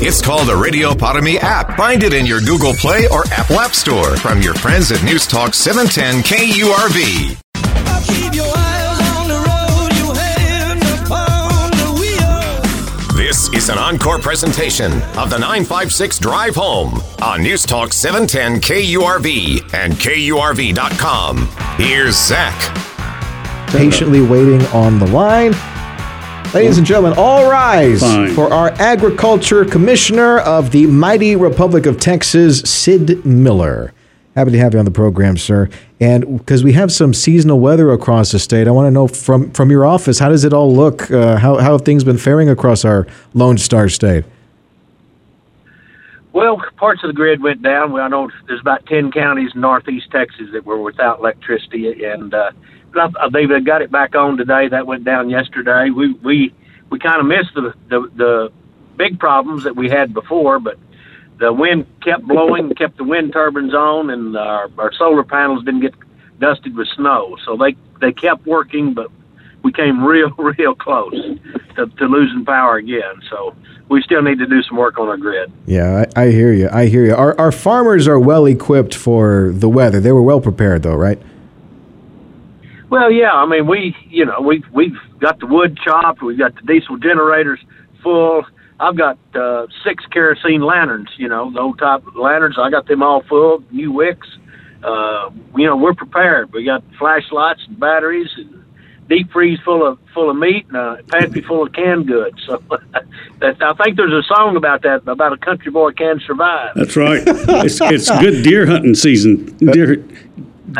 It's called the Radio Para app. Find it in your Google Play or Apple App Store from your friends at News Talk 710 KURV. This is an encore presentation of the 956 Drive Home on News Talk 710 KURV and KURV.com. Here's Zach. Patiently waiting on the line. Ladies and gentlemen, all rise Fine. for our Agriculture Commissioner of the mighty Republic of Texas, Sid Miller. Happy to have you on the program, sir. And because we have some seasonal weather across the state, I want to know from from your office, how does it all look? Uh, how, how have things been faring across our Lone Star State? Well, parts of the grid went down. Well, I know there's about 10 counties in northeast Texas that were without electricity, and uh, they've uh, got it back on today. That went down yesterday. We we we kind of missed the, the the big problems that we had before, but the wind kept blowing, kept the wind turbines on, and our, our solar panels didn't get dusted with snow. So they they kept working, but we came real real close to, to losing power again. So we still need to do some work on our grid. Yeah, I, I hear you. I hear you. Our, our farmers are well equipped for the weather. They were well prepared, though, right? Well, yeah. I mean, we, you know, we've we've got the wood chopped. We've got the diesel generators full. I've got uh, six kerosene lanterns. You know, the old type lanterns. I got them all full. New wicks. Uh, you know, we're prepared. We got flashlights and batteries and deep freeze full of full of meat and a pantry full of canned goods. So I think there's a song about that about a country boy can survive. That's right. It's, it's good deer hunting season. Deer,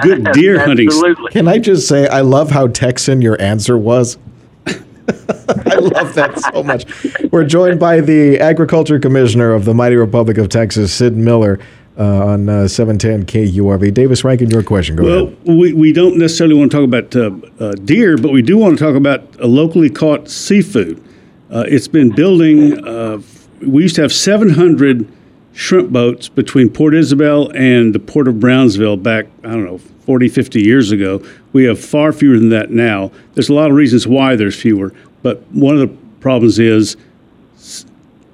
good deer hunting. Absolutely. Can I just say, I love how Texan your answer was. I love that so much. We're joined by the Agriculture Commissioner of the mighty Republic of Texas, Sid Miller, uh, on uh, 710 KURV. Davis Rankin, your question. Go Well, ahead. we, we don't necessarily want to talk about uh, uh, deer, but we do want to talk about uh, locally caught seafood. Uh, it's been building. Uh, we used to have 700 shrimp boats between Port Isabel and the port of Brownsville back, I don't know, 40, 50 years ago. We have far fewer than that now. There's a lot of reasons why there's fewer, but one of the problems is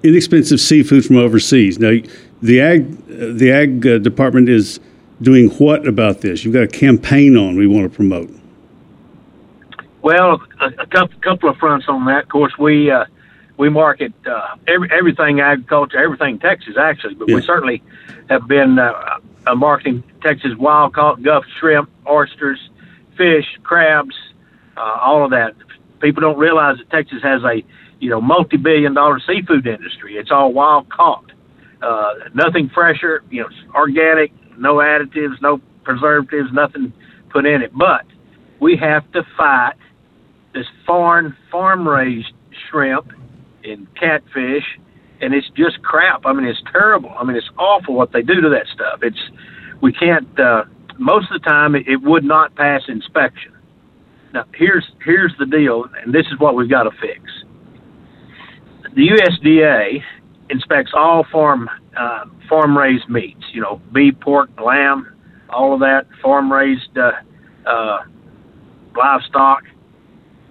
inexpensive seafood from overseas. Now, the ag the ag uh, department is doing what about this? You've got a campaign on we want to promote. Well, a, a couple, couple of fronts on that. Of course, we uh, we market uh, every, everything agriculture, everything Texas actually, but Yeah. we certainly have been uh, uh, marketing Texas wild caught Gulf shrimp, oysters, fish, crabs, uh, all of that. People don't realize that Texas has a you know multi-billion dollar seafood industry. It's all wild caught, uh, nothing fresher, you know, organic, no additives, no preservatives, nothing put in it. But we have to fight this foreign farm raised shrimp and catfish and it's just crap. I mean it's terrible. I mean it's awful what they do to that stuff. It's we can't uh most of the time it, it would not pass inspection. Now here's here's the deal and this is what we've got to fix. The USDA inspects all farm uh, farm raised meats, you know, beef, pork, lamb, all of that farm raised uh, uh, livestock.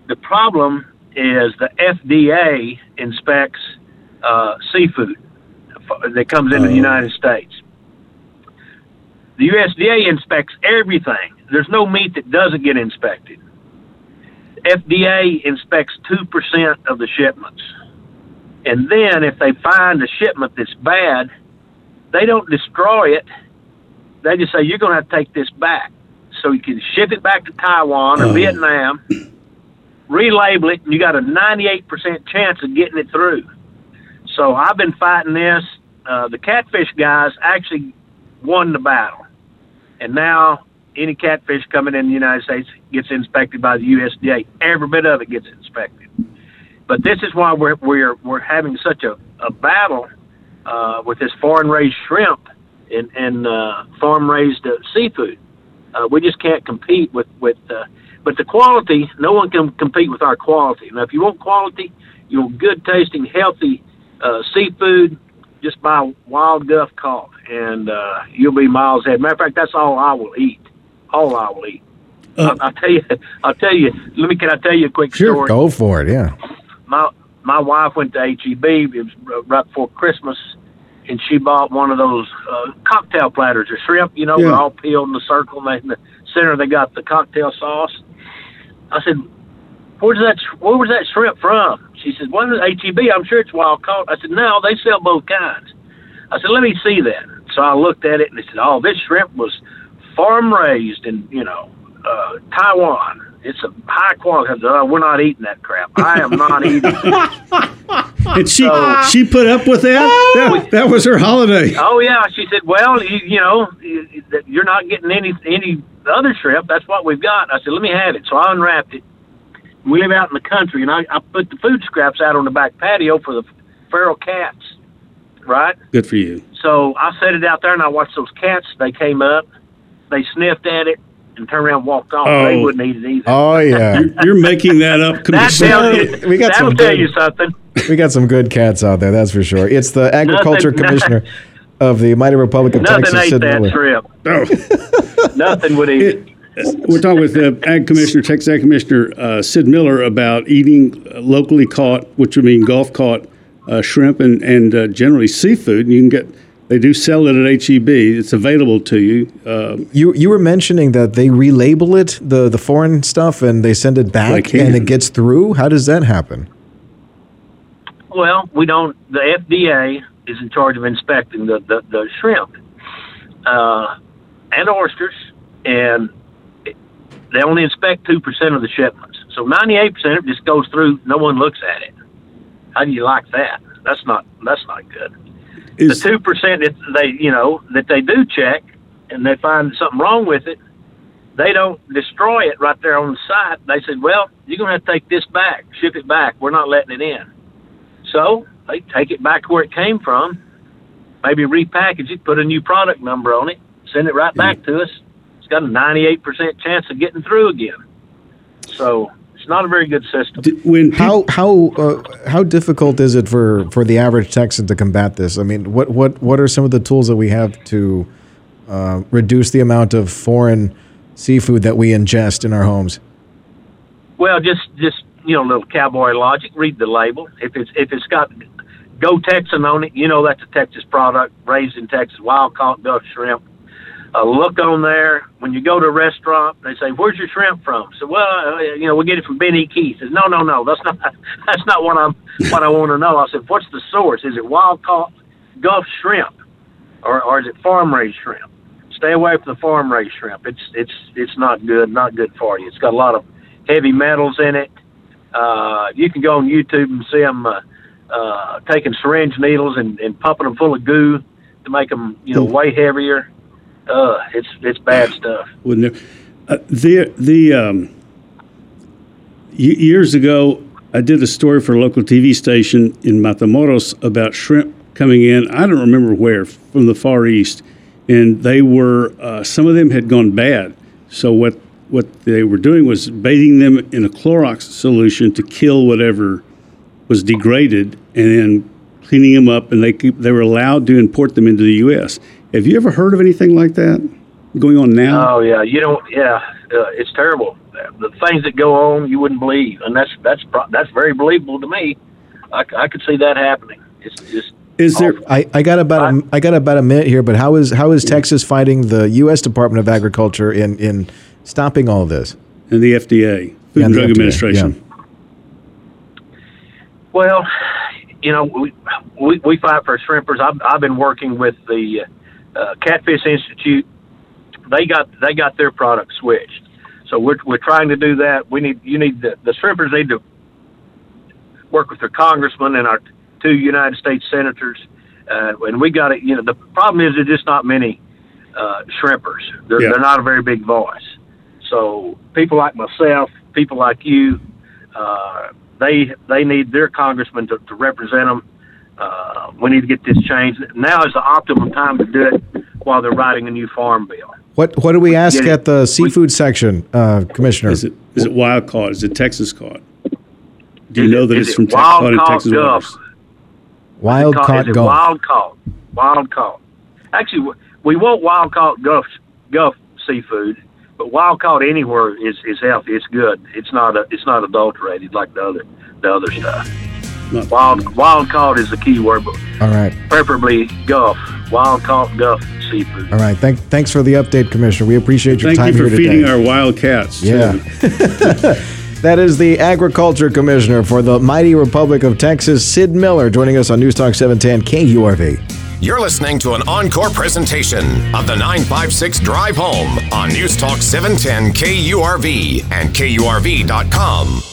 The problem is the FDA inspects uh, seafood that comes into the United States. The USDA inspects everything. There's no meat that doesn't get inspected. FDA inspects 2% of the shipments. And then if they find a shipment that's bad, they don't destroy it. They just say, you're going to have to take this back. So you can ship it back to Taiwan or Vietnam, relabel it, and you got a 98% chance of getting it through. So I've been fighting this. Uh, the catfish guys actually won the battle. And now any catfish coming in the United States gets inspected by the USDA. Every bit of it gets inspected. But this is why we're we're we're having such a, a battle uh, with this foreign raised shrimp and and uh, farm raised uh, seafood. Uh, we just can't compete with with. Uh, but the quality, no one can compete with our quality. Now, if you want quality, you want good tasting, healthy uh, seafood, just buy wild Gulf caught, and uh, you'll be miles ahead. Matter of fact, that's all I will eat. All I will eat. Uh, I'll, I'll tell you. I'll tell you. Let me. Can I tell you a quick Sure. story? Go for it. Yeah. my my wife went to HEB. It was right before Christmas, and she bought one of those uh, cocktail platters of shrimp. You know, Yeah. they're all peeled in a circle. And they, the center, they got the cocktail sauce. I said, "Where's that? Where was that shrimp from?" She said, "Well, HEB. I'm sure it's wild caught." I said, "No, they sell both kinds." I said, "Let me see that." So I looked at it, and they said, "Oh, this shrimp was farm raised in you know uh, Taiwan." It's a high quality. I "Oh, uh, we're not eating that crap. I am not eating. it. and she So- she put up with that? that. That was her holiday. Oh yeah, she said. Well, you, you know, you- that you're not getting any any other shrimp. That's what we've got. I said, let me have it. So I unwrapped it. We live out in the country, and I, I put the food scraps out on the back patio for the feral cats. Right. Good for you. So I set it out there, and I watched those cats. They came up, they sniffed at it, and turn around and walked off. They Oh. wouldn't eat it either. Oh yeah. You're making that up, that Commissioner. you. We got that'll some tell good- you something. we got some good cats out there. That's for sure. It's the agriculture Nothing- commissioner of the Mighty Republic of Nothing Texas. ate Sid that Miller. shrimp. Oh. Nothing would eat it. It- We're talking with the Ag Commissioner, Texas Ag Commissioner uh, Sid Miller about eating uh, locally caught, which would mean Gulf caught uh, shrimp and and uh, generally seafood. And You can get they do sell it at HEB. It's available to you. Uh, You you were mentioning that they relabel it the the foreign stuff and they send it back and it gets through. How does that happen? Well, we don't. The FDA is in charge of inspecting the the, the shrimp uh, and oysters, and they only inspect two percent of the shipments. So ninety eight percent of it just goes through. No one looks at it. How do you like that? That's not that's not good. The two percent that they you know that they do check and they find something wrong with it, they don't destroy it right there on the site. They said, "Well, you're gonna have to take this back, ship it back. We're not letting it in." So they take it back where it came from, maybe repackage it, put a new product number on it, send it right back to us. It's got a 98% chance of getting through again. So it's not a very good system. d- when people, How how uh, how difficult is it for, for the average Texan to combat this? I mean, what what what are some of the tools that we have to uh, reduce the amount of foreign seafood that we ingest in our homes? Well, just just you know, little cowboy logic. Read the label. If it's if it's got Go Texan on it, you know that's a Texas product, raised in Texas, wild caught Gulf shrimp. Uh, look on there when you go to a restaurant. They say, "Where's your shrimp from?" So, well, uh, you know, we get it from Benny Keith. Says, "No, no, no, that's not that's not what I'm what I want to know." I said, "What's the source? Is it wild caught Gulf shrimp, or or is it farm raised shrimp?" Stay away from the farm raised shrimp. It's it's it's not good, not good for you. It's got a lot of heavy metals in it. Uh, you can go on YouTube and see them uh, uh, taking syringe needles and, and pumping them full of goo to make them, you know, way heavier. Uh, it's it's bad stuff. wouldn't there, uh, the the um, years ago, I did a story for a local TV station in Matamoros about shrimp coming in. I don't remember where from the Far East, and they were uh, some of them had gone bad. So what what they were doing was bathing them in a Clorox solution to kill whatever was degraded, and then cleaning them up, and they they were allowed to import them into the U.S. Have you ever heard of anything like that going on now? Oh yeah, you don't. Yeah, uh, it's terrible. The things that go on, you wouldn't believe, and that's that's that's very believable to me. I could see that happening. It's just Is there I, I got about a, I got about a minute here, but how is how is Texas fighting the U.S. Department of Agriculture in in stopping all of this? and the FDA, Food Yeah, and Drug FDA, Administration? Well, you know, we we, we fight for shrimpers. I've I've been working with the uh, Catfish Institute. They got they got their product switched, so we're we're trying to do that. We need you need the the shrimpers need to work with their congressman and our two United States senators, uh, and we got it. You know, the problem is there's just not many uh, shrimpers. They're Yeah. they're not a very big voice. So people like myself, people like you, uh, they they need their congressman to, to represent them. We need to get this changed. Now is the optimum time to do it while they're writing a new farm bill. What what do we ask Yeah. at the seafood section, uh, Commissioner? Is it is it wild caught? Is it Texas caught? Do you Is know it- that is it's from Tex- wild caught in Texas Gulf? waters? Wild Caught- caught Gulf. Wild caught. Wild caught. Actually, we want wild caught Gulf Gulf seafood, but wild caught anywhere is, is healthy. It's good. It's not a, it's not adulterated like the other the other stuff. Not- Wild wild caught is the key word, but All right. preferably Gulf. Wild caught Gulf seafood. All right. Thank, thanks for the update, Commissioner. We appreciate your Thank time you for feeding today. our wild cats. Yeah. That is the Agriculture Commissioner for the mighty Republic of Texas, Sid Miller, joining us on News Talk 710 KURV. You're listening to an encore presentation of the 956 Drive Home on News Talk 710 KURV and KURV.com.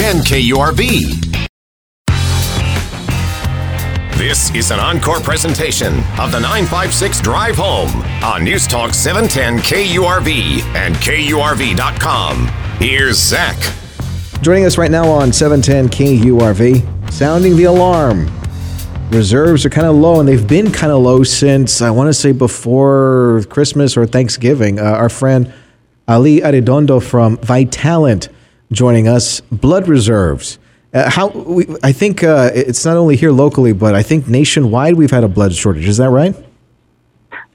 KURV. This is an encore presentation of the 956 Drive Home on News Talk 710 KURV and KURV.com. Here's Zach. Joining us right now on 710 KURV, sounding the alarm. Reserves are kind of low, and they've been kind of low since I want to say before Christmas or Thanksgiving. Uh, our friend Ali Arredondo from Vitalant joining us. Blood reserves. Uh, how we, I think uh, it's not only here locally, but I think nationwide we've had a blood shortage. Is that right?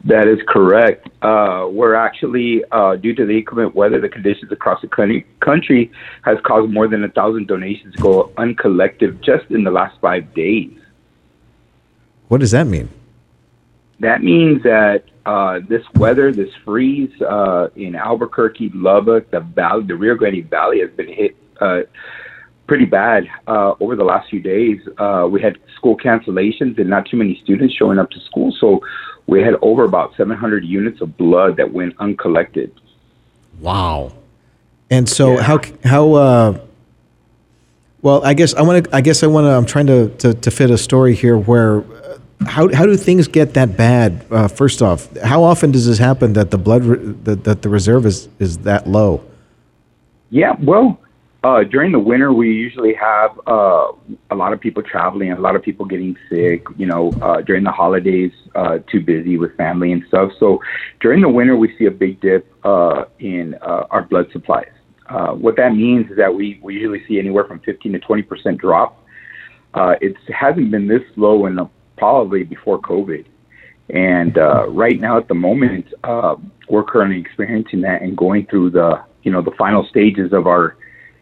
That is correct. Uh, we're actually, uh, due to the inclement weather, the conditions across the country, country has caused more than a thousand donations to go uncollected just in the last five days. What does that mean? That means that uh, this weather, this freeze uh, in Albuquerque, Lubbock, the valley, the Rio Grande Valley has been hit uh, pretty bad uh, over the last few days. Uh, we had school cancellations and not too many students showing up to school, so we had over about 700 units of blood that went uncollected. Wow. And so how how uh well, I guess I want to I guess I want to I'm trying to, to to fit a story here where how how do things get that bad? Uh, first off, how often does this happen that the blood re- that, that the reserve is is that low? Yeah, well, uh, during the winter, we usually have uh, a lot of people traveling, a lot of people getting sick. You know, uh, during the holidays, uh, too busy with family and stuff. So during the winter, we see a big dip uh, in uh, our blood supplies. Uh, what that means is that we, we usually see anywhere from 15 to 20 percent drop. Uh, it hasn't been this low in uh, probably before COVID. And uh, right now, at the moment, uh, we're currently experiencing that and going through the you know the final stages of our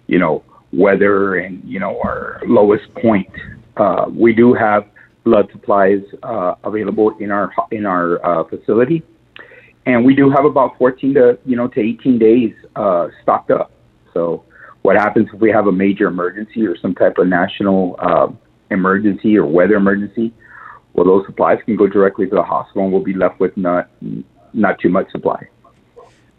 you know weather and you know our lowest point. Uh, we do have blood supplies uh, available in our in our uh, facility, and we do have about 14 to you know to 18 days uh, stocked up. So what happens if we have a major emergency or some type of national uh, emergency or weather emergency? Well, those supplies can go directly to the hospital, and we'll be left with not not too much supply.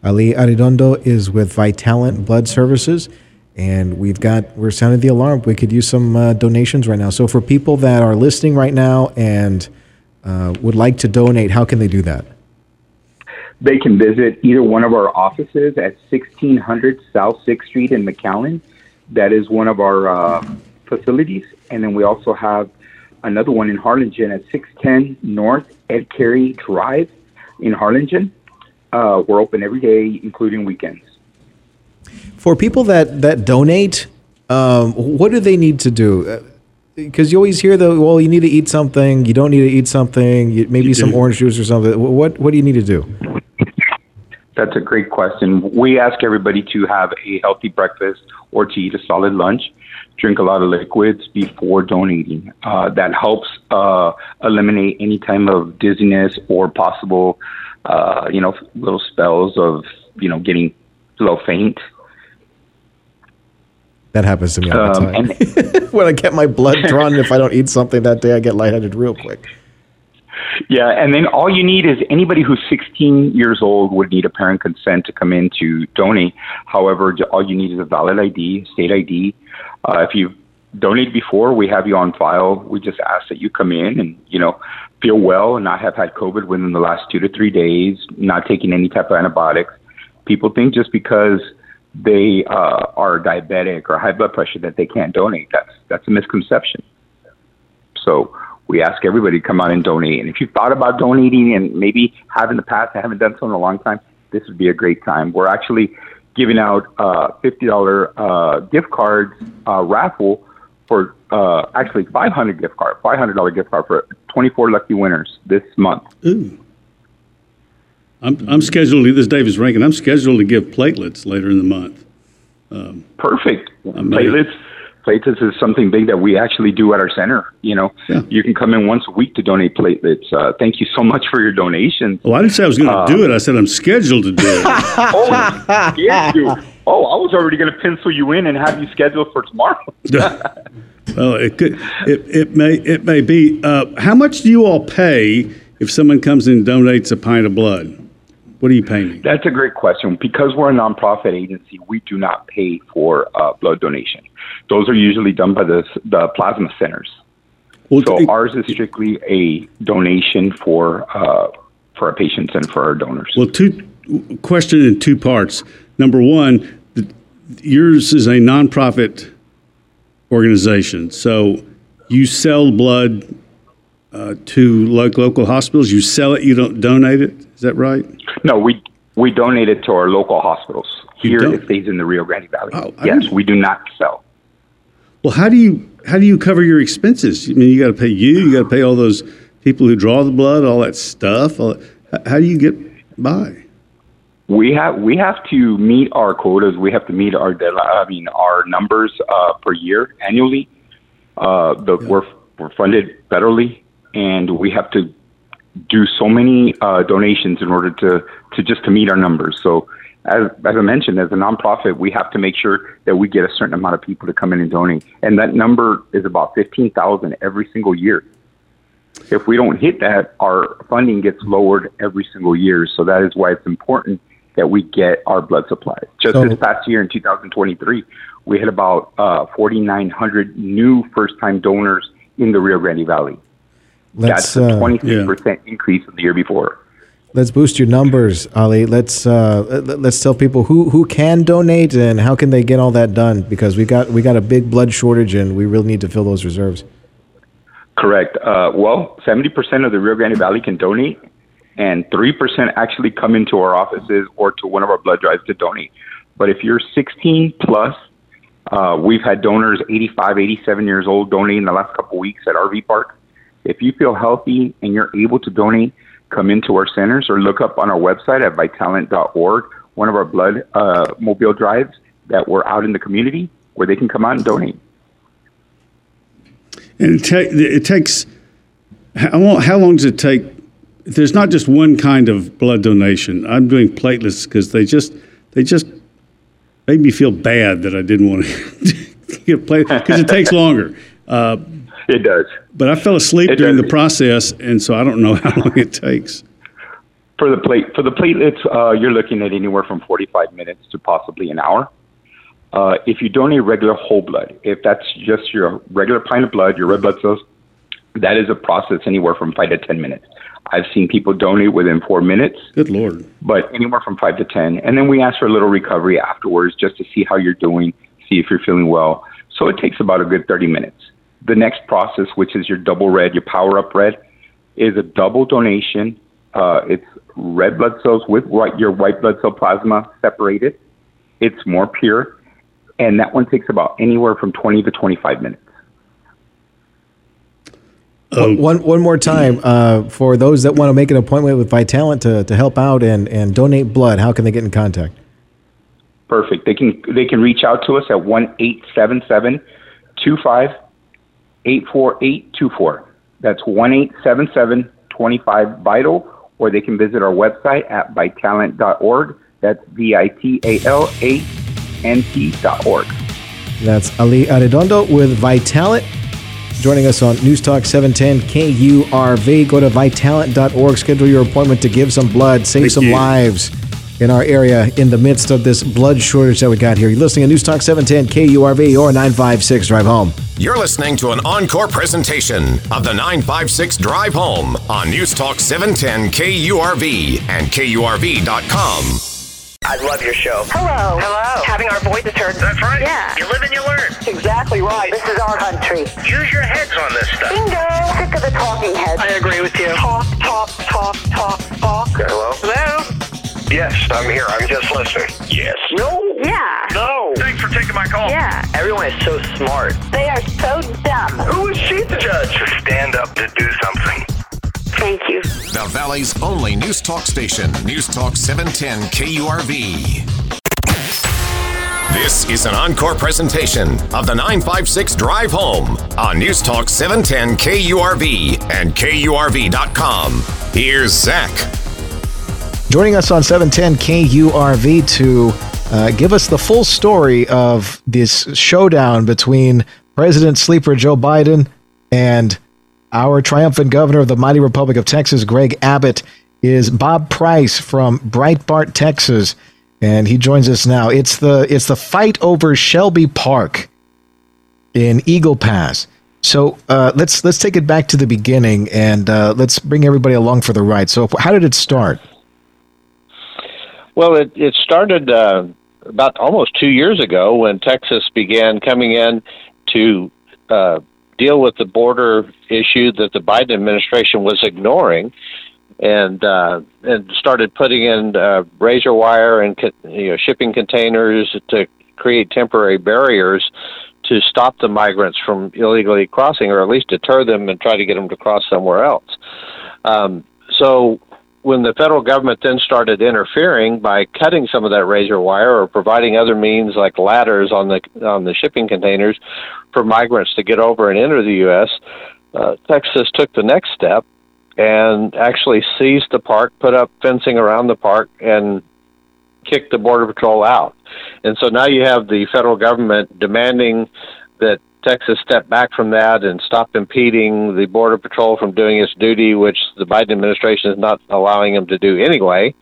Ali Arredondo is with Vitalant Blood Services, and we've got we're sounding the alarm. We could use some uh, donations right now. So for people that are listening right now and uh, would like to donate, how can they do that? They can visit either one of our offices at 1600 South 6th Street in McAllen. That is one of our uh, facilities. And then we also have another one in Harlingen at 610 North Ed Carey Drive in Harlingen. Uh, we're open every day, including weekends. For people that that donate, um, what do they need to do? Because you always hear the well, you need to eat something. You don't need to eat something. You, maybe some orange juice or something. What what do you need to do? That's a great question. We ask everybody to have a healthy breakfast or to eat a solid lunch, drink a lot of liquids before donating. Uh, that helps uh, eliminate any kind of dizziness or possible, uh, you know, little spells of, you know, getting a little faint. That happens to me all the Um, time. when I get my blood drawn, if I don't eat something that day, I get lightheaded real quick. Yeah, and then all you need is anybody who's 16 years old would need a parent consent to come in to donate. However, all you need is a valid ID, state ID. Uh, if you've donated before, we have you on file. We just ask that you come in and you know feel well and not have had COVID within the last two to three days, not taking any type of antibiotics. People think just because they uh, are diabetic or high blood pressure that they can't donate. That's that's a misconception. So we ask everybody to come out and donate. And if you've thought about donating and maybe have in the past, I haven't done so in a long time, this would be a great time. We're actually giving out uh, $50 uh, gift cards uh, raffle for uh, actually 500 gift card, $500 gift card for 24 lucky winners this month. Ooh. I'm, I'm scheduled, this is Davis Rankin, I'm scheduled to give platelets later in the month. Um, Perfect. Platelets platelets is something big that we actually do at our center. You know, yeah. you can come in once a week to donate platelets. Uh, thank you so much for your donations. Well, I didn't say I was going to uh, do it. I said I'm scheduled to do it. oh, you. oh, I was already going to pencil you in and have you scheduled for tomorrow. well, it could. It, it may. It may be. Uh, how much do you all pay if someone comes in and donates a pint of blood? What are you paying? That's a great question. Because we're a nonprofit agency, we do not pay for uh, blood donation. Those are usually done by the, the plasma centers. Well, so it, ours is strictly a donation for uh, for our patients and for our donors. Well, two question in two parts. Number one, the, yours is a nonprofit organization, so you sell blood uh, to like local hospitals. You sell it, you don't donate it. Is that right? No, we we donate it to our local hospitals. Here it stays in the Rio Grande Valley. Oh, yes, we do not sell. Well, how do you how do you cover your expenses? I mean, you got to pay you, you got to pay all those people who draw the blood, all that stuff. All, how do you get by? We have we have to meet our quotas. We have to meet our deadline. I mean, our numbers uh, per year annually. Uh, the, yeah. We're we're funded federally, and we have to do so many uh, donations in order to to just to meet our numbers. So as, as I mentioned, as a nonprofit, we have to make sure that we get a certain amount of people to come in and donate. And that number is about 15,000 every single year. If we don't hit that, our funding gets lowered every single year. So that is why it's important that we get our blood supplies. Just so, this past year in 2023, we had about uh, 4,900 new first time donors in the Rio Grande Valley. That's a 26% uh, yeah. increase from the year before. Let's boost your numbers, Ali. Let's uh, let's tell people who, who can donate and how can they get all that done because we got we got a big blood shortage and we really need to fill those reserves. Correct. Uh, well, seventy percent of the Rio Grande Valley can donate, and three percent actually come into our offices or to one of our blood drives to donate. But if you're 16 plus, uh, we've had donors 85, 87 years old donating the last couple weeks at RV Park. If you feel healthy and you're able to donate come into our centers or look up on our website at vitalant.org, one of our blood uh, mobile drives that we're out in the community where they can come out and donate. And it, ta- it takes, how long, how long does it take? There's not just one kind of blood donation. I'm doing platelets because they just, they just made me feel bad that I didn't want to get platelets because it takes longer. Uh, it does. But I fell asleep it during does. the process, and so I don't know how long it takes. For the plate for the platelets, uh, you're looking at anywhere from 45 minutes to possibly an hour. Uh, if you donate regular whole blood, if that's just your regular pint of blood, your red blood cells, that is a process anywhere from five to 10 minutes. I've seen people donate within four minutes. Good Lord. But anywhere from five to 10. And then we ask for a little recovery afterwards just to see how you're doing, see if you're feeling well. So it takes about a good 30 minutes. The next process, which is your double red, your power up red, is a double donation. Uh, it's red blood cells with white, your white blood cell plasma separated. It's more pure, and that one takes about anywhere from 20 to 25 minutes. Um, one one more time uh, for those that want to make an appointment with Vitalant to, to help out and, and donate blood. How can they get in contact? Perfect. They can they can reach out to us at one eight seven seven two five 84824. That's 1877 25 Vital, or they can visit our website at vitalant.org. That's V I T A L A N T.org. That's Ali Arredondo with Vitalant. joining us on News Talk 710 KURV. Go to vitalant.org, schedule your appointment to give some blood, save Thank some you. lives in our area in the midst of this blood shortage that we got here. You're listening to News Talk 710 KURV or 956 Drive Home. You're listening to an encore presentation of the 956 Drive Home on News Talk 710 KURV and KURV.com. I love your show. Hello. Hello. Having our voices heard. That's right. Yeah. You live and you learn. Exactly right. This is our country. Use your heads on this stuff. Bingo. Sick of the talking heads. I agree with you. Talk, talk, talk, talk, talk. Hello? Hello? Yes, I'm here. I'm just listening. Yes. No. Yeah. No. Thanks for taking my call. Yeah. Everyone is so smart. They are so dumb. Who is she the judge? To Stand up to do something. Thank you. The Valley's only News Talk station, News Talk 710 KURV. This is an encore presentation of the 956 Drive Home on News Talk 710 KURV and KURV.com. Here's Zach. Joining us on 710 KURV to uh, give us the full story of this showdown between President Sleeper Joe Biden and our triumphant governor of the mighty Republic of Texas, Greg Abbott, is Bob Price from Breitbart, Texas, and he joins us now. It's the it's the fight over Shelby Park in Eagle Pass. So uh, let's let's take it back to the beginning and uh, let's bring everybody along for the ride. So how did it start? Well, it, it started uh, about almost two years ago when Texas began coming in to uh, deal with the border issue that the Biden administration was ignoring, and uh, and started putting in uh, razor wire and you know shipping containers to create temporary barriers to stop the migrants from illegally crossing, or at least deter them and try to get them to cross somewhere else. Um, so when the federal government then started interfering by cutting some of that razor wire or providing other means like ladders on the on the shipping containers for migrants to get over and enter the U.S., uh, Texas took the next step and actually seized the park, put up fencing around the park, and kicked the border patrol out. And so now you have the federal government demanding that Texas step back from that and stop impeding the Border Patrol from doing its duty, which the Biden administration is not allowing them to do anyway.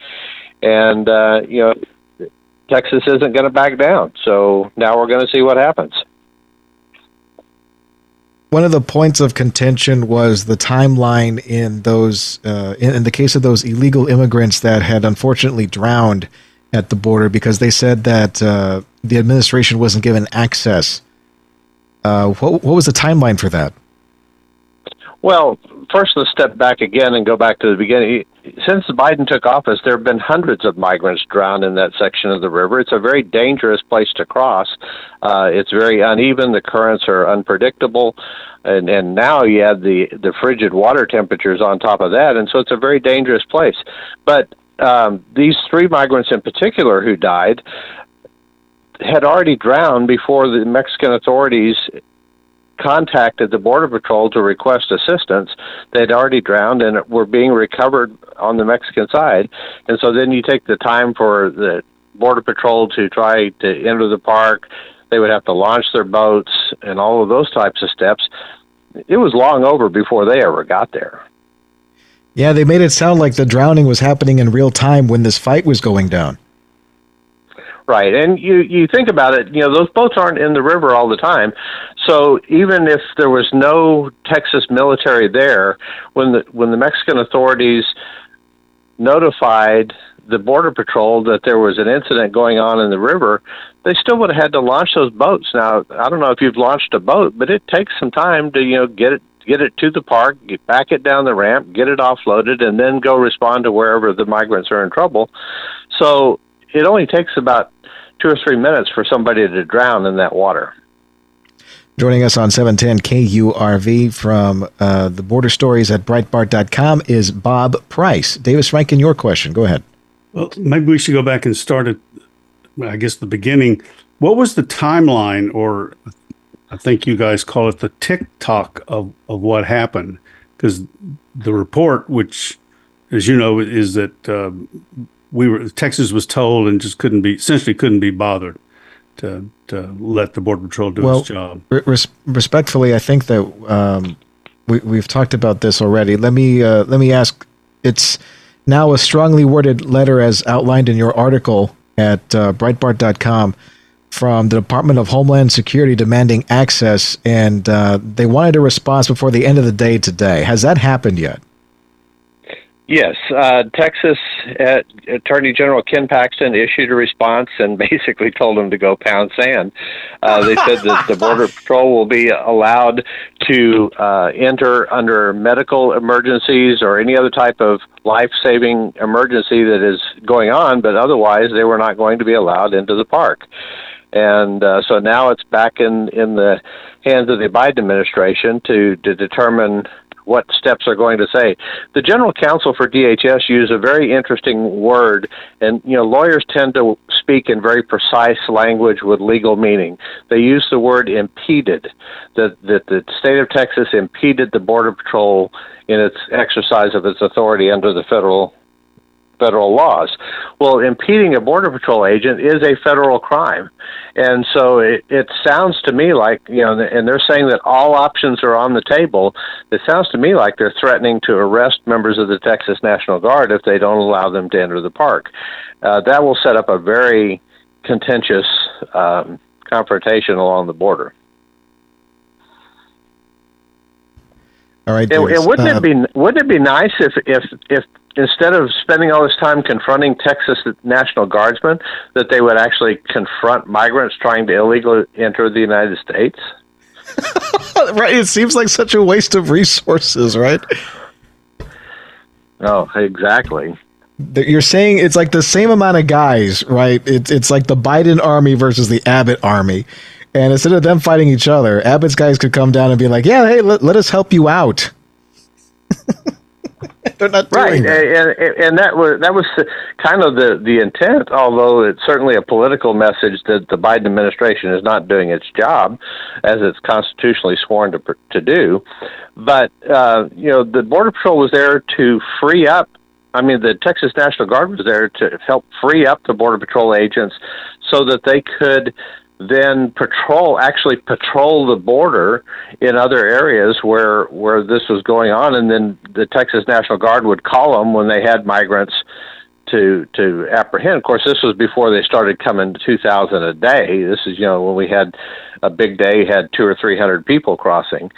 And, uh, you know, Texas isn't going to back down. So now we're going to see what happens. One of the points of contention was the timeline in those, uh, in, in the case of those illegal immigrants that had unfortunately drowned at the border because they said that uh, the administration wasn't given access. Uh, what, what was the timeline for that? Well, first let's step back again and go back to the beginning. Since Biden took office, there have been hundreds of migrants drowned in that section of the river. It's a very dangerous place to cross. Uh, it's very uneven. The currents are unpredictable, and and now you add the the frigid water temperatures on top of that, and so it's a very dangerous place. But um, these three migrants in particular who died had already drowned before the Mexican authorities contacted the Border Patrol to request assistance. They'd already drowned and were being recovered on the Mexican side. And so then you take the time for the Border Patrol to try to enter the park. They would have to launch their boats and all of those types of steps. It was long over before they ever got there. Yeah, they made it sound like the drowning was happening in real time when this fight was going down. Right, and you you think about it, you know those boats aren't in the river all the time, so even if there was no Texas military there, when the when the Mexican authorities notified the border patrol that there was an incident going on in the river, they still would have had to launch those boats. Now I don't know if you've launched a boat, but it takes some time to you know get it get it to the park, get back it down the ramp, get it offloaded, and then go respond to wherever the migrants are in trouble. So it only takes about two or three minutes for somebody to drown in that water. Joining us on 710 KURV from uh, the border stories at Breitbart.com is Bob Price. Davis Rankin, your question. Go ahead. Well, maybe we should go back and start at, I guess, the beginning. What was the timeline, or I think you guys call it the tick-tock of, of what happened? Because the report, which, as you know, is that uh, we were Texas was told and just couldn't be essentially couldn't be bothered. to, to let the border patrol do well, its job. Res- respectfully, I think that um, we, we've talked about this already. Let me uh, let me ask. It's now a strongly worded letter, as outlined in your article at uh, Breitbart.com, from the Department of Homeland Security demanding access, and uh, they wanted a response before the end of the day today. Has that happened yet? Yes, uh, Texas uh, Attorney General Ken Paxton issued a response and basically told them to go pound sand. Uh, they said that the Border Patrol will be allowed to uh, enter under medical emergencies or any other type of life saving emergency that is going on, but otherwise they were not going to be allowed into the park. And uh, so now it's back in, in the hands of the Biden administration to, to determine what steps are going to say. The general counsel for DHS used a very interesting word, and you know lawyers tend to speak in very precise language with legal meaning. They use the word impeded, that that the state of Texas impeded the border patrol in its exercise of its authority under the federal federal laws. Well, impeding a border patrol agent is a federal crime, and so it, it sounds to me like you know, and they're saying that all options are on the table. It sounds to me like they're threatening to arrest members of the Texas National Guard if they don't allow them to enter the park. Uh, that will set up a very contentious um, confrontation along the border. All right, and, and wouldn't uh, it be wouldn't it be nice if if if instead of spending all this time confronting Texas National Guardsmen, that they would actually confront migrants trying to illegally enter the United States? right. It seems like such a waste of resources, right? Oh, exactly. You're saying it's like the same amount of guys, right? It's it's like the Biden army versus the Abbott army. And instead of them fighting each other, Abbott's guys could come down and be like, "Yeah, hey, let, let us help you out." They're not right, that. and, and that was that was kind of the the intent. Although it's certainly a political message that the Biden administration is not doing its job as it's constitutionally sworn to to do. But uh, you know, the Border Patrol was there to free up I mean, the Texas National Guard was there to help free up the Border Patrol agents so that they could then patrol actually patrol the border in other areas where where this was going on. And then the Texas National Guard would call them when they had migrants to to apprehend. Of course this was before they started coming 2000 a day. This is you know when we had a big day had 2 or 300 people crossing.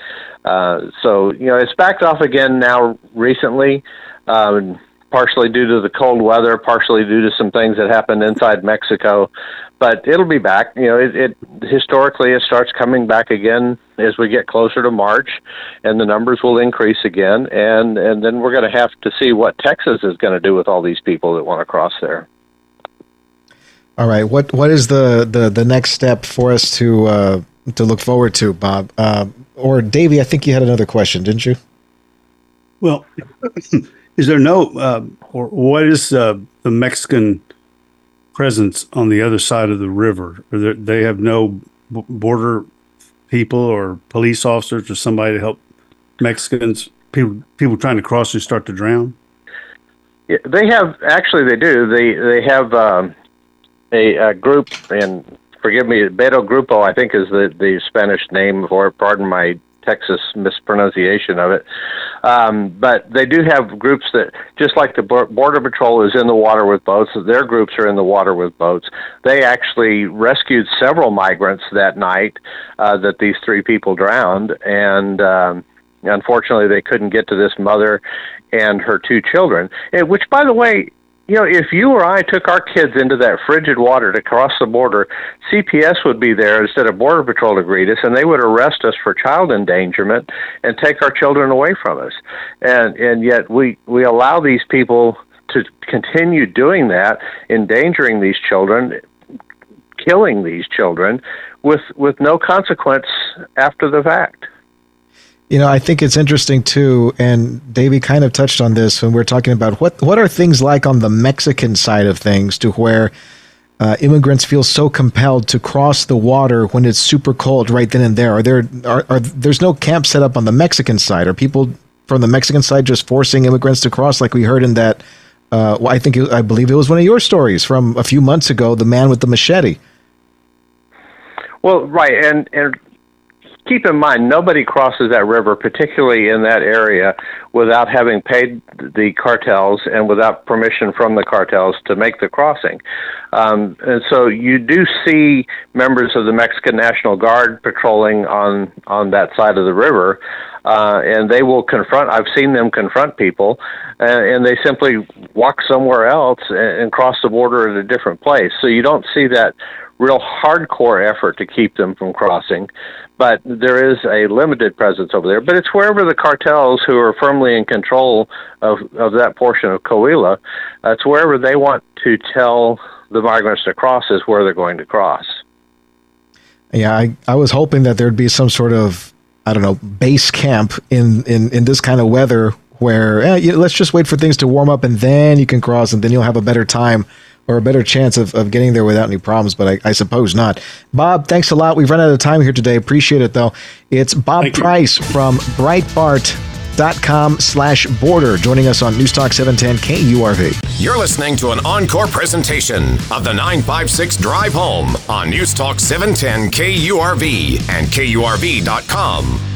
Uh so you know it's backed off again now recently um partially due to the cold weather, partially due to some things that happened inside Mexico. But it'll be back. You know, it, it historically it starts coming back again as we get closer to March, and the numbers will increase again. And and then we're going to have to see what Texas is going to do with all these people that want to cross there. All right, what what is the the, the next step for us to uh, to look forward to, Bob? Uh, or Davey, I think you had another question, didn't you? Well, is there no, uh, or what is uh, the Mexican presence on the other side of the river? They have no border people or police officers or somebody to help Mexicans, people, people trying to cross who start to drown? Yeah, they have actually they do they they have um, a, a group and forgive me Beto Grupo I think is the the Spanish name for. Pardon my Texas mispronunciation of it. Um, but they do have groups that, just like the Border Patrol is in the water with boats, their groups are in the water with boats. They actually rescued several migrants that night uh, that these three people drowned, and um, unfortunately, they couldn't get to this mother and her two children. Which, by the way, you know, if you or I took our kids into that frigid water to cross the border, CPS would be there instead of Border Patrol to greet us, and they would arrest us for child endangerment and take our children away from us. And and yet we we allow these people to continue doing that, endangering these children, killing these children, with with no consequence after the fact. You know, I think it's interesting too, and Davey kind of touched on this when we are talking about what what are things like on the Mexican side of things, to where uh, immigrants feel so compelled to cross the water when it's super cold right then and there. Are there are, are there's no camp set up on the Mexican side? Are people from the Mexican side just forcing immigrants to cross, like we heard in that? Uh, I think I believe it was one of your stories from a few months ago, the man with the machete. Well, right, and and keep in mind, nobody crosses that river, particularly in that area, without having paid the cartels and without permission from the cartels to make the crossing. Um, and so you do see members of the Mexican National Guard patrolling on on that side of the river. Uh, and they will confront. I've seen them confront people, uh, and they simply walk somewhere else and, and cross the border at a different place. So you don't see that real hardcore effort to keep them from crossing but there is a limited presence over there. But it's wherever the cartels who are firmly in control of, of that portion of Coahuila, it's wherever they want to tell the migrants to cross is where they're going to cross. Yeah, I, I was hoping that there'd be some sort of, I don't know, base camp in, in, in this kind of weather where eh, let's just wait for things to warm up and then you can cross and then you'll have a better time or a better chance of, of getting there without any problems, but I, I suppose not. Bob, thanks a lot. We've run out of time here today. Appreciate it, though. It's Bob Thank Price you. from Breitbart.com slash border joining us on News Talk 710 KURV. You're listening to an encore presentation of the 956 Drive Home on News Talk 710 KURV and KURV.com.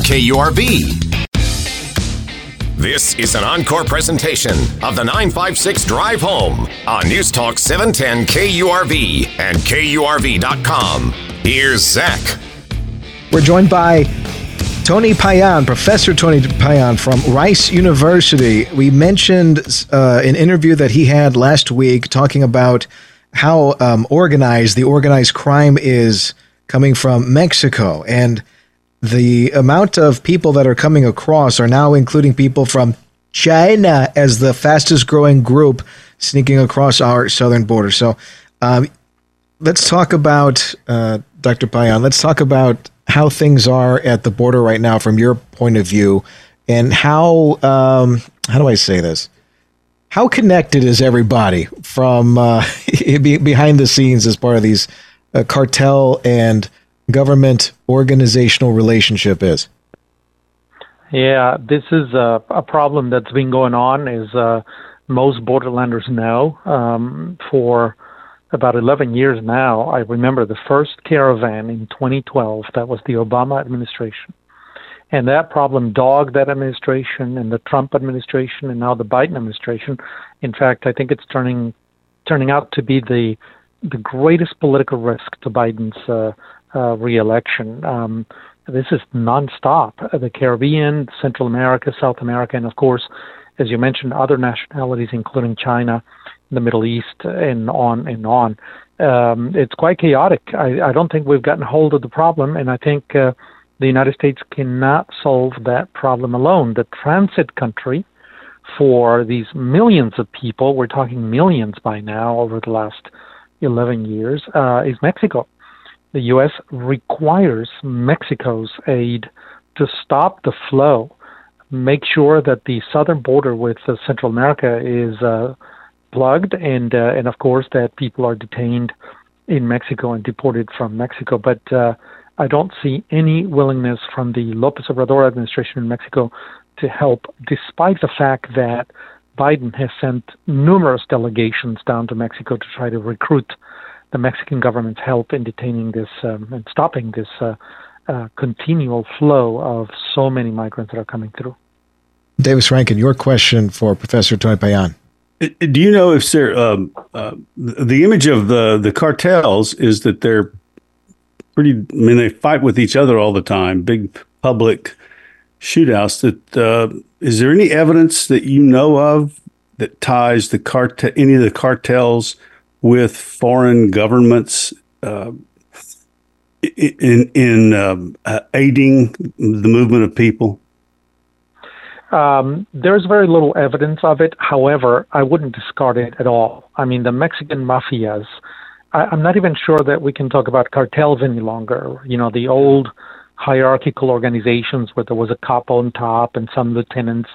KURV. This is an encore presentation of the 956 Drive Home on News Talk 710 KURV and KURV.com. Here's Zach. We're joined by Tony Payan, Professor Tony Payan from Rice University. We mentioned uh, an interview that he had last week talking about how um, organized the organized crime is coming from Mexico. And the amount of people that are coming across are now including people from China as the fastest growing group sneaking across our southern border. So um, let's talk about, uh, Dr. Payan, let's talk about how things are at the border right now from your point of view and how, um, how do I say this? How connected is everybody from uh, behind the scenes as part of these uh, cartel and government organizational relationship is? Yeah, this is a, a problem that's been going on, as uh, most borderlanders know, um, for about 11 years now. I remember the first caravan in 2012, that was the Obama administration. And that problem dogged that administration and the Trump administration and now the Biden administration. In fact, I think it's turning turning out to be the the greatest political risk to Biden's uh, uh, reelection. Um, this is nonstop. Uh, the Caribbean, Central America, South America, and of course, as you mentioned, other nationalities, including China, the Middle East, and on and on. Um, it's quite chaotic. I, I, don't think we've gotten hold of the problem, and I think uh, the United States cannot solve that problem alone. The transit country for these millions of people, we're talking millions by now over the last 11 years, uh, is Mexico the U.S. requires Mexico's aid to stop the flow, make sure that the southern border with uh, Central America is uh, plugged, and uh, and of course that people are detained in Mexico and deported from Mexico. But uh, I don't see any willingness from the López Obrador administration in Mexico to help, despite the fact that Biden has sent numerous delegations down to Mexico to try to recruit the Mexican government's help in detaining this um, and stopping this uh, uh, continual flow of so many migrants that are coming through. Davis Rankin, your question for Professor Tony Payan. Uh, do you know if there, um, uh, the image of the, the cartels is that they're pretty, I mean, they fight with each other all the time, big public shootouts. That uh, is there any evidence that you know of that ties the cartel, any of the cartels with foreign governments uh, in in um, uh, aiding the movement of people? Um, there's very little evidence of it. However, I wouldn't discard it at all. I mean, the Mexican mafias I, I'm not even sure that we can talk about cartels any longer. You know, the old hierarchical organizations where there was a cop on top and some lieutenants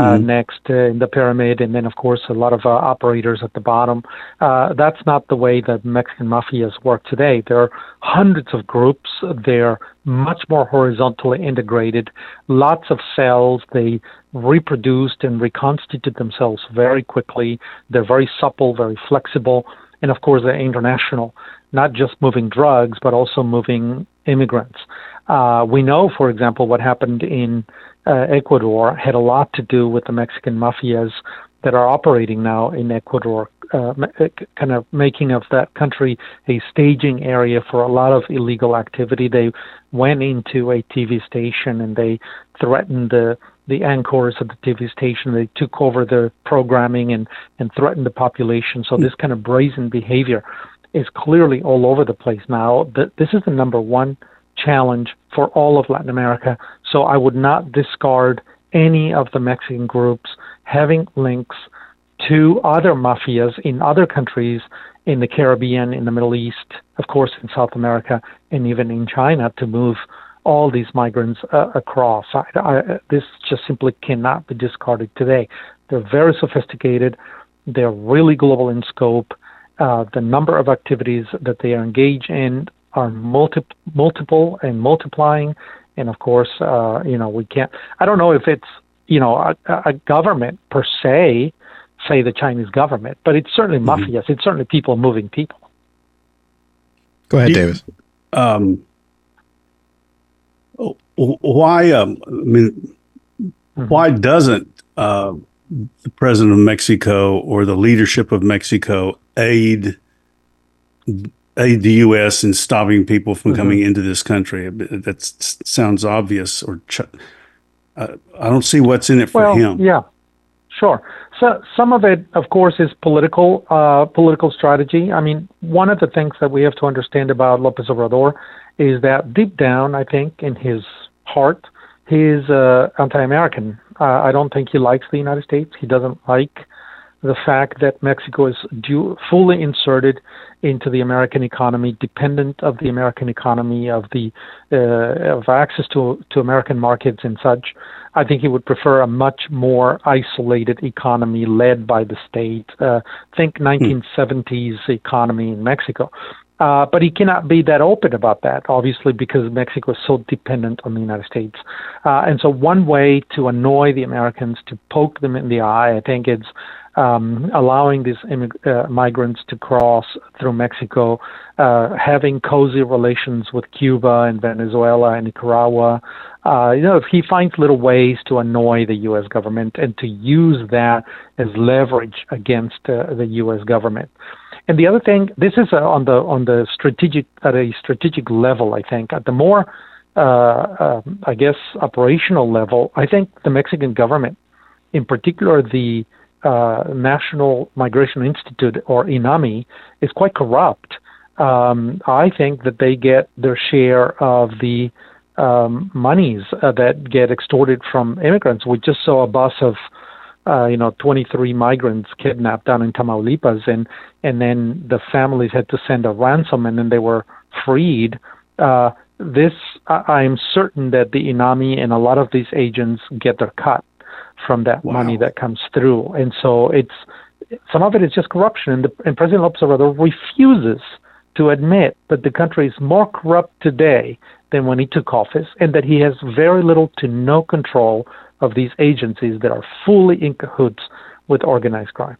mm-hmm. next uh, in the pyramid, and then of course a lot of uh, operators at the bottom. Uh, that's not the way that Mexican mafias work today. There are hundreds of groups. They're much more horizontally integrated. Lots of cells. They reproduced and reconstitute themselves very quickly. They're very supple, very flexible, and of course they're international. Not just moving drugs, but also moving immigrants. Uh, we know, for example, what happened in uh, Ecuador had a lot to do with the Mexican mafias that are operating now in Ecuador, uh, uh, kind of making of that country a staging area for a lot of illegal activity. They went into a TV station and they threatened the the anchors of the TV station. They took over the programming and and threatened the population. So this kind of brazen behavior is clearly all over the place now. This is the number one challenge for all of Latin America. So I would not discard any of the Mexican groups having links to other mafias in other countries in the Caribbean, in the Middle East, of course, in South America, and even in China to move all these migrants uh, across. I, I, this just simply cannot be discarded today. They're very sophisticated, they're really global in scope. Uh, the number of activities that they are engaged in are multi- multiple and multiplying. And of course, uh, you know, we can't. I don't know if it's you know a, a government per se, say the Chinese government, but it's certainly mm-hmm. mafias. It's certainly people moving people. Go ahead, Davis. Um, why? Um, I mean, mm-hmm. why doesn't uh, the president of Mexico or the leadership of Mexico aid aid the U.S. in stopping people from mm-hmm. coming into this country. That sounds obvious, or ch- uh, I don't see what's in it for well, him. Yeah, sure. So some of it, of course, is political uh, political strategy. I mean, one of the things that we have to understand about Lopez Obrador is that deep down, I think, in his heart, he is uh, anti-American. Uh, I don't think he likes the United States. He doesn't like the fact that Mexico is due, fully inserted into the American economy, dependent of the American economy, of the uh, of access to to American markets and such. I think he would prefer a much more isolated economy led by the state. Uh, think 1970s hmm. economy in Mexico. Uh, but he cannot be that open about that, obviously, because Mexico is so dependent on the United States. Uh, and so, one way to annoy the Americans, to poke them in the eye, I think it's um, allowing these immig- uh, migrants to cross through Mexico, uh, having cozy relations with Cuba and Venezuela and Nicaragua. Uh, you know, if he finds little ways to annoy the U.S. government and to use that as leverage against uh, the U.S. government. And the other thing, this is uh, on the on the strategic at a strategic level. I think at the more, uh, uh, I guess, operational level, I think the Mexican government, in particular the uh, National Migration Institute or INAMI is quite corrupt. Um, I think that they get their share of the um, monies uh, that get extorted from immigrants. We just saw a bus of uh, you know 23 migrants kidnapped down in Tamaulipas, and and then the families had to send a ransom, and then they were freed. Uh, this I am certain that the INAMI and a lot of these agents get their cut from that wow. money that comes through. And so it's some of it is just corruption, and, the, and President Lopez Obrador refuses to admit that the country is more corrupt today than when he took office, and that he has very little to no control of these agencies that are fully in cahoots with organized crime.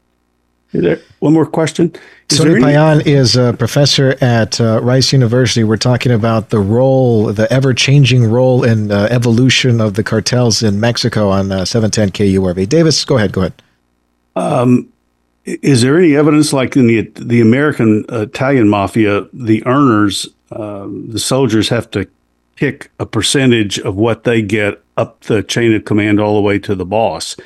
Is there, one more question. Is Payan is a professor at uh, Rice University. We're talking about the role, the ever changing role and uh, evolution of the cartels in Mexico on uh, 710 KURV. Davis, go ahead. Go ahead. Um, is there any evidence, like in the the American Italian mafia, the earners, um, the soldiers have to kick a percentage of what they get up the chain of command all the way to the boss?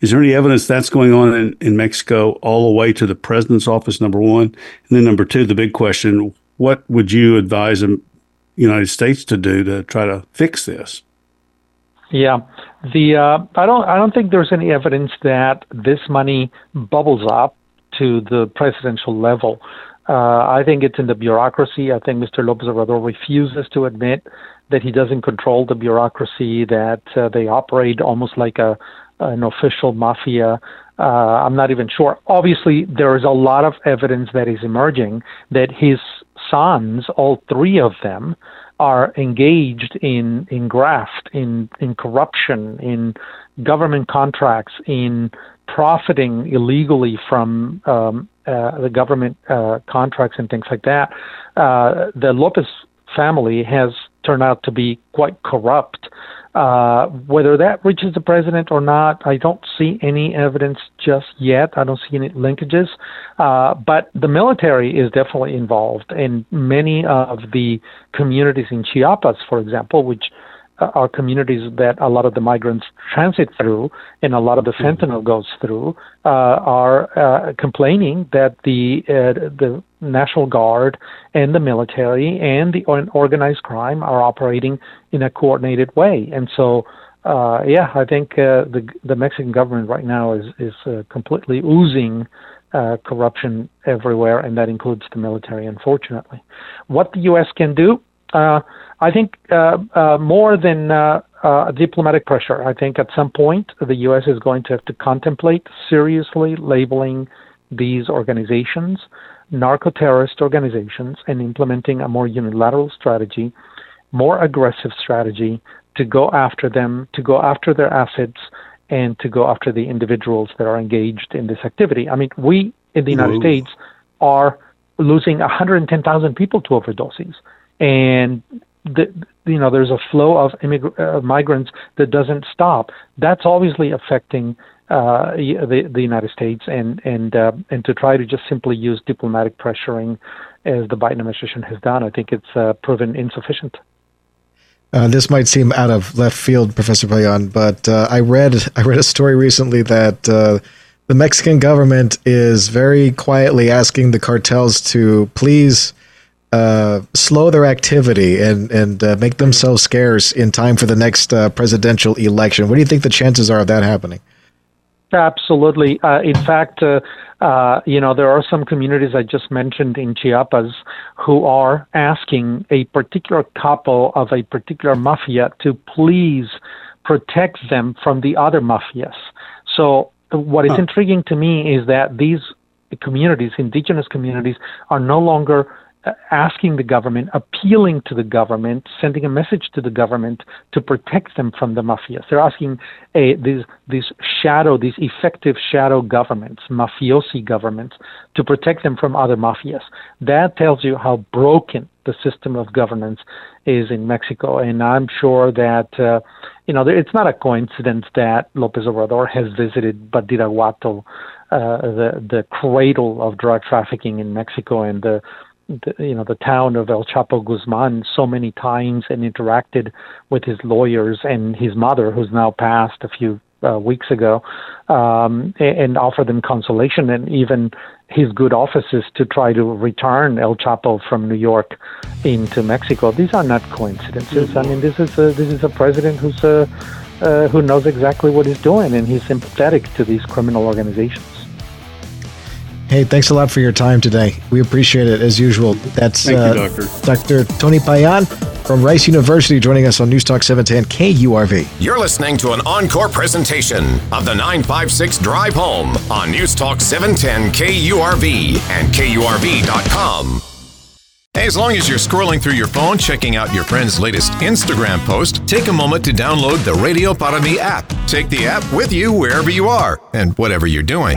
Is there any evidence that's going on in, in Mexico all the way to the president's office, number one? And then number two, the big question, what would you advise the United States to do to try to fix this? Yeah, the uh, I don't I don't think there's any evidence that this money bubbles up to the presidential level. Uh, I think it's in the bureaucracy. I think Mr. Lopez Obrador refuses to admit that he doesn't control the bureaucracy, that uh, they operate almost like a an official mafia. Uh, I'm not even sure. Obviously, there is a lot of evidence that is emerging that his sons, all three of them, are engaged in in graft, in in corruption, in government contracts, in profiting illegally from um, uh, the government uh, contracts and things like that. Uh, the Lopez family has turned out to be quite corrupt. Uh, whether that reaches the president or not, I don't see any evidence just yet. I don't see any linkages. Uh, but the military is definitely involved, and many of the communities in Chiapas, for example, which are communities that a lot of the migrants transit through and a lot of the mm-hmm. fentanyl goes through uh, are uh, complaining that the uh, the National Guard and the military and the organized crime are operating in a coordinated way. And so, uh, yeah, I think uh, the the Mexican government right now is is completely oozing corruption everywhere, and that includes the military. Unfortunately, what the U.S. can do. Uh, I think uh, uh, more than uh, uh, diplomatic pressure, I think at some point the U.S. is going to have to contemplate seriously labeling these organizations narco terrorist organizations and implementing a more unilateral strategy, more aggressive strategy to go after them, to go after their assets, and to go after the individuals that are engaged in this activity. I mean, we in the United Ooh. States are losing 110,000 people to overdoses. And the, you know there's a flow of immig- uh, migrants that doesn't stop. That's obviously affecting uh, the the United States, and and uh, and to try to just simply use diplomatic pressuring, as the Biden administration has done, I think it's uh, proven insufficient. Uh, this might seem out of left field, Professor Payan, but uh, I read I read a story recently that the Mexican government is very quietly asking the cartels to please uh, slow their activity and and uh, make themselves scarce in time for the next uh, presidential election. What do you think the chances are of that happening? Absolutely. Uh, in fact, uh, uh, you know there are some communities I just mentioned in Chiapas who are asking a particular couple of a particular mafia to please protect them from the other mafias. So what is huh. intriguing to me is that these communities, indigenous communities, are no longer asking the government, appealing to the government, sending a message to the government to protect them from the mafias. They're asking a, these, these shadow, these effective shadow governments, mafiosi governments, to protect them from other mafias. That tells you how broken the system of governance is in Mexico. And I'm sure that, uh, you know, it's not a coincidence that Lopez Obrador has visited Badiraguato, uh, the, the cradle of drug trafficking in Mexico and the the, you know the town of El Chapo Guzman so many times and interacted with his lawyers and his mother, who's now passed a few uh, weeks ago, um, and, and offer them consolation and even his good offices to try to return El Chapo from New York into Mexico. These are not coincidences. I mean, this is a, this is a president who's a, uh, who knows exactly what he's doing, and he's sympathetic to these criminal organizations. Hey, thanks a lot for your time today. We appreciate it as usual. That's Thank uh, you, Doctor. Dr. Tony Payan from Rice University joining us on News Talk 710 KURV. You're listening to an encore presentation of the 956 Drive Home on News Talk 710 KURV and KURV.com. Hey, as long as you're scrolling through your phone, checking out your friend's latest Instagram post, take a moment to download the Radio Para Mi app. Take the app with you wherever you are and whatever you're doing.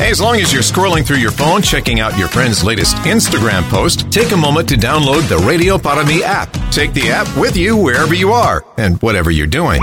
Hey, as long as you're scrolling through your phone, checking out your friend's latest Instagram post, take a moment to download the Radio Para app. Take the app with you wherever you are and whatever you're doing.